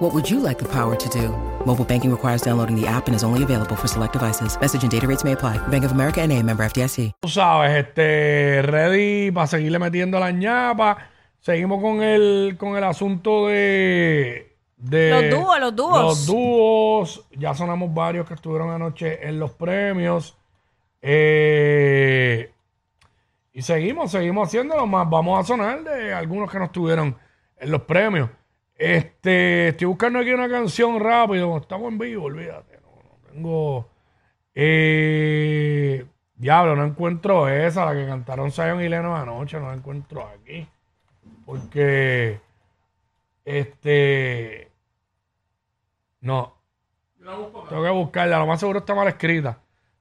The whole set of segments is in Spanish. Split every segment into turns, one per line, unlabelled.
What would you like the power to do? Mobile banking requires downloading the app and is only available for select devices. Message and data rates may apply. Bank of America and a member FDIC.
Tú sabes, este, ready para seguirle metiendo la ñapa. Seguimos con el, con el asunto de, de
Los dúos, los dúos.
Los dúos. Ya sonamos varios que estuvieron anoche en los premios. Eh, y seguimos, seguimos haciéndolo más. Vamos a sonar de algunos que no estuvieron en los premios. Este, estoy buscando aquí una canción rápido. Estamos en vivo, olvídate. No, no tengo. Eh, diablo, no encuentro esa, la que cantaron Zion y Leno anoche. No la encuentro aquí. Porque. Este. No. Tengo que buscarla. Lo más seguro está mal escrita.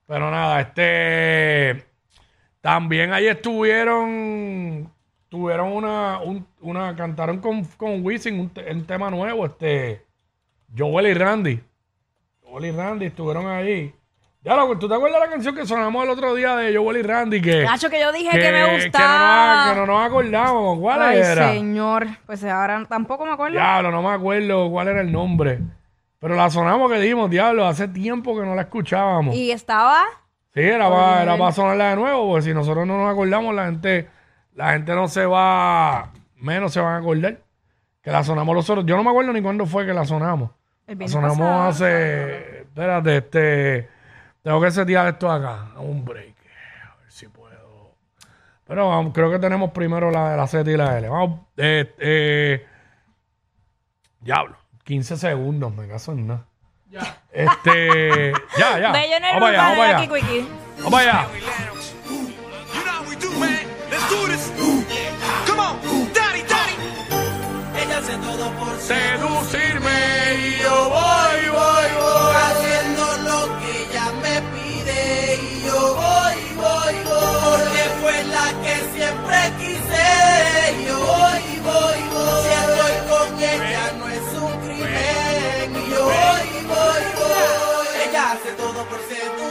Pero nada, este. También ahí estuvieron. Tuvieron una. un- una cantaron con, con Wisin un, un tema nuevo. Este. Joel y Randy. Joel y Randy estuvieron ahí. Ya, lo, ¿tú te acuerdas de la canción que sonamos el otro día de Joel y Randy? Que,
Nacho, que yo dije que, me
que no, nos,
gustaba.
que no nos acordamos. ¿Cuál
Ay,
era?
señor. Pues ahora tampoco me acuerdo.
Diablo, no me acuerdo cuál era el nombre. Pero la sonamos que dimos, diablo, hace tiempo que no la escuchábamos.
Y estaba.
Sí, era para, era para sonarla de nuevo, porque si nosotros no nos acordamos, la gente, la gente no se va, menos se van a acordar. Que la sonamos nosotros. Yo no me acuerdo ni cuándo fue que la sonamos.
El
La sonamos
pasado.
hace. Espérate, este. Tengo que setear esto acá. Un break. A ver si puedo. Pero vamos, creo que tenemos primero la, la Z y la L. Vamos. Eh, eh, diablo. 15 segundos, me caso en nada. Ya. Este. ya, ya.
Bello en el
Vamos allá, vamos
de
allá. Vamos allá. Seducirme y yo voy, voy, voy.
haciendo lo que ella me pide y yo voy, voy, voy. Porque fue la que siempre quise y yo voy, voy, voy. Si estoy con ella no es un crimen y yo voy, voy, voy. Ella hace todo por seducirme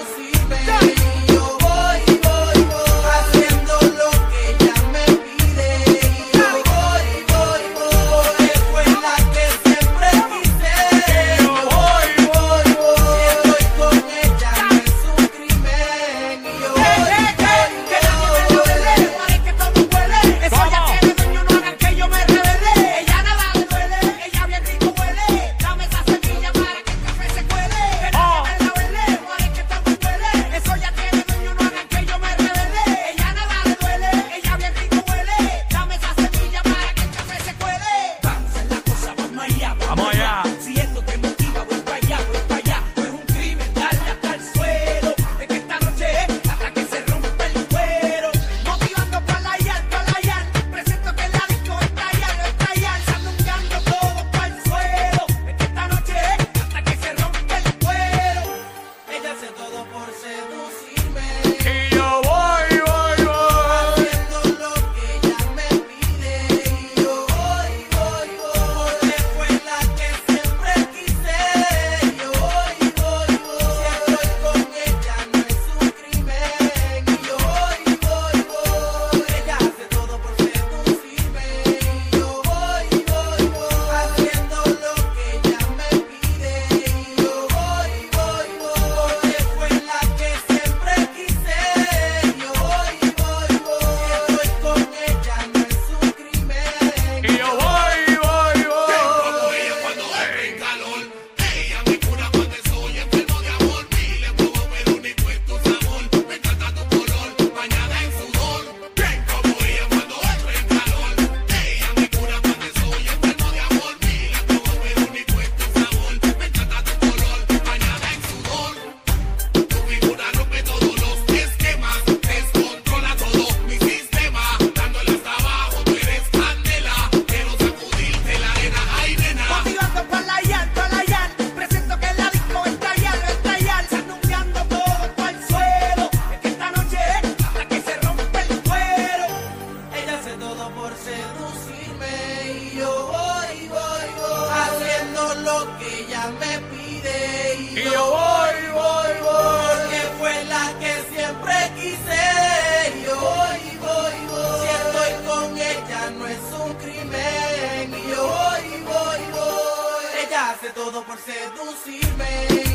Seducir me.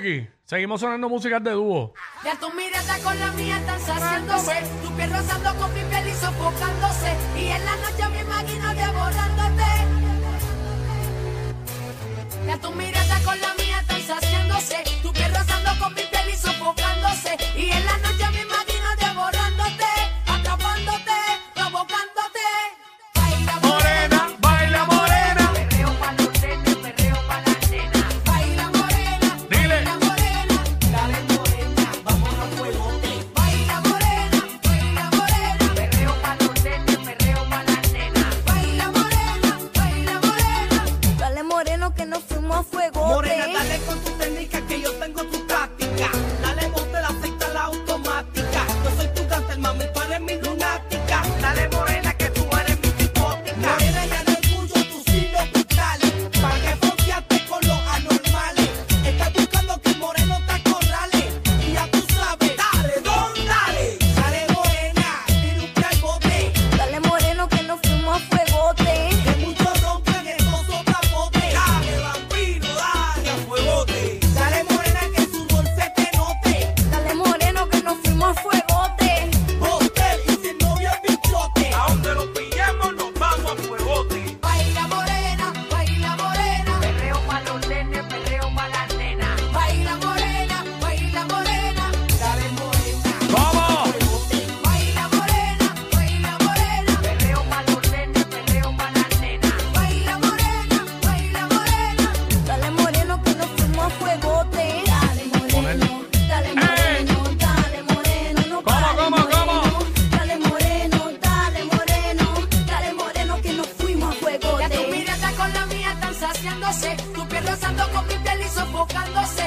Quickie. Seguimos sonando músicas de dúo.
Ya tu mirada con la mía están saciándose. Tu piel rozando con mi piel y sofocándose. Y en la noche me imagino devorándote. Ya tu mirada con la mía están saciándose. Tu piel rozando con mi piel y sofocándose. Y en la noche
enfocándose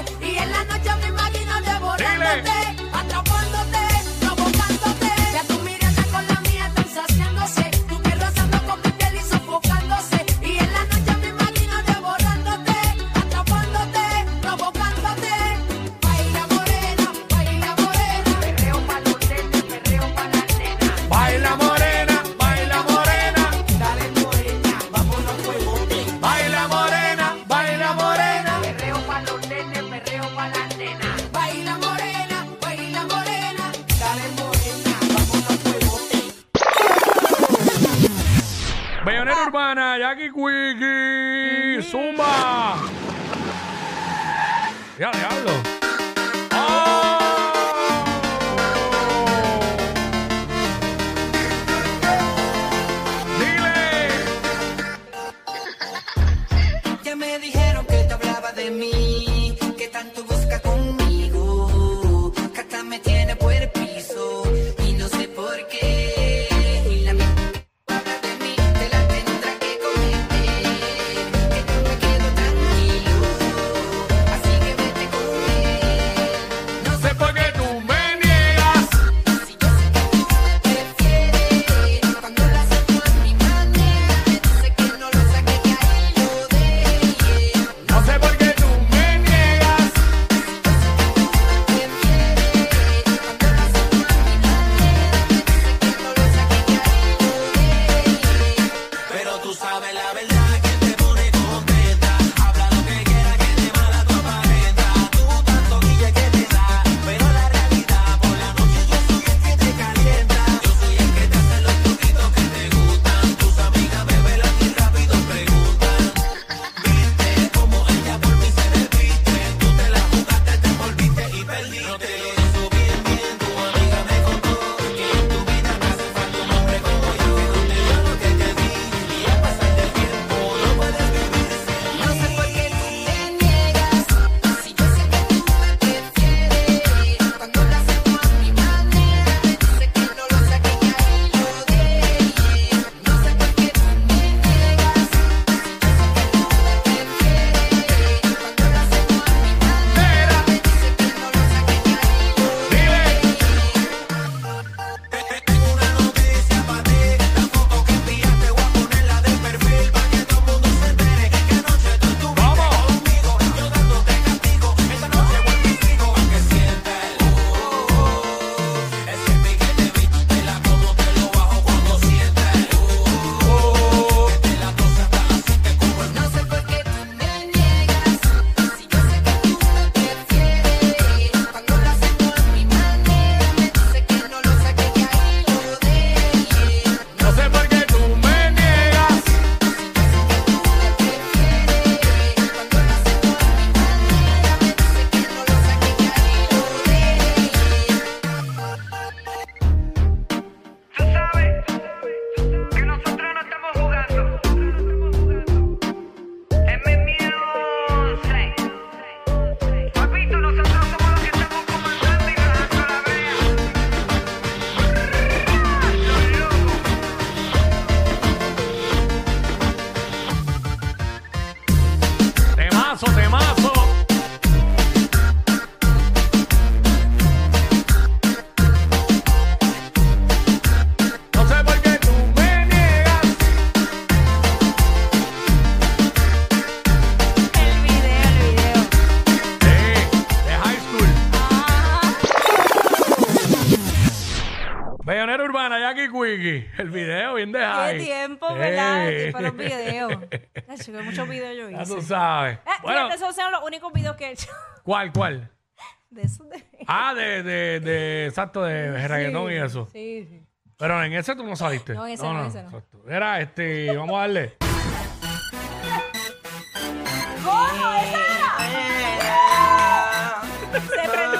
bomba! ¡Ya,
diablo! ¡Oh! ¡Dile!
Ya me dijeron que te hablaba de mí. tú sabes.
Eh,
bueno,
fíjate, esos eran los únicos videos que he hecho.
¿Cuál, cuál?
De eso de...
Ah, de, de, de exacto, de reggaetón y eso.
Sí, sí.
Pero en ese tú no saliste.
No, en ese no, no. Ese no.
Era este, vamos a darle.
¿Cómo? ¿Esa era?
Eh, eh. Se
prendió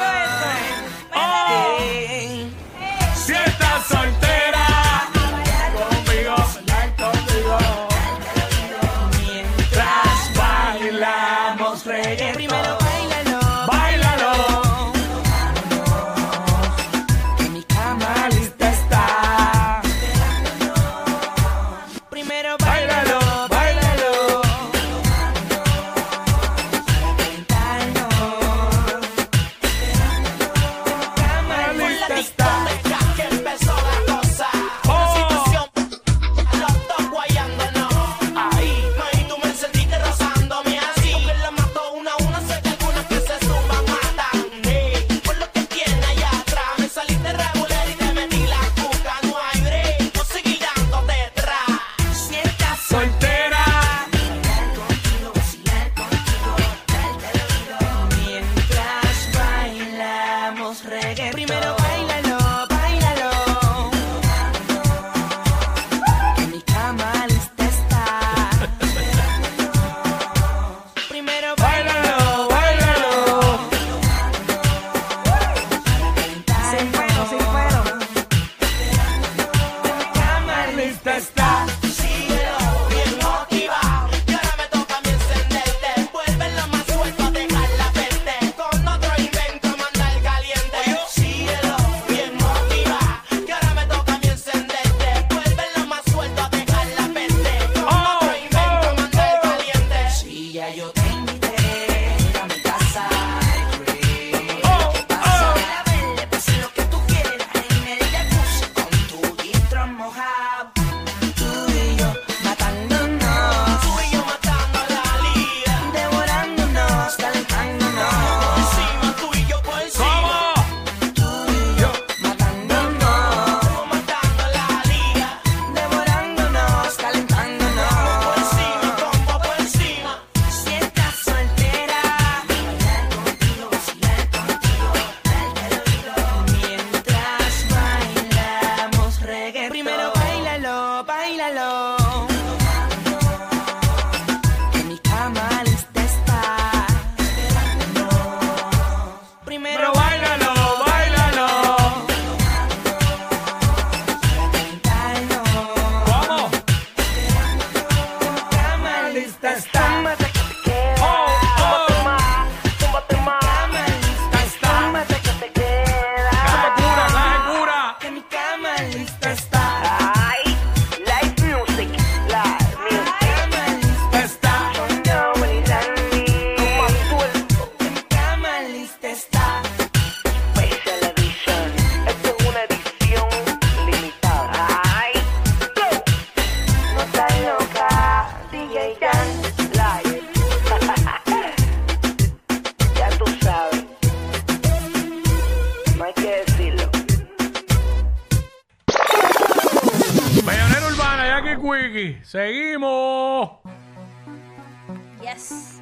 Yes.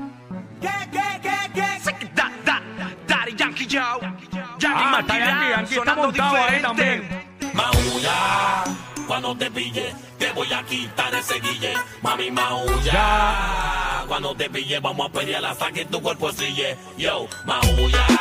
Maulla, cuando te pille, te voy a quitar ese guille. Mami, maulla, cuando te pille, vamos a pelear hasta que tu cuerpo sille. Yo, maulla.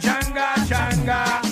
changa, changa.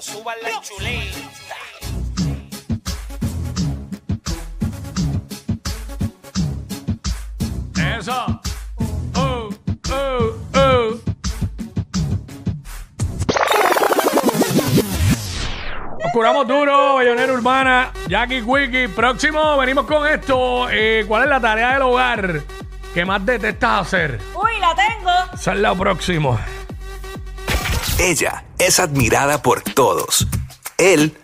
cuando la chuleta.
Eso. Oh, duro, Bellonera Urbana, Jackie Wiki. Próximo, venimos con esto. Eh, ¿Cuál es la tarea del hogar que más detestas hacer?
Uy, la tengo.
Eso es próximo.
Ella es admirada por todos. Él,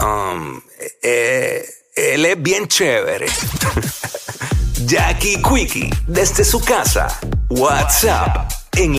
um, eh, eh, él es bien chévere. Jackie Quickie, desde su casa. What's up?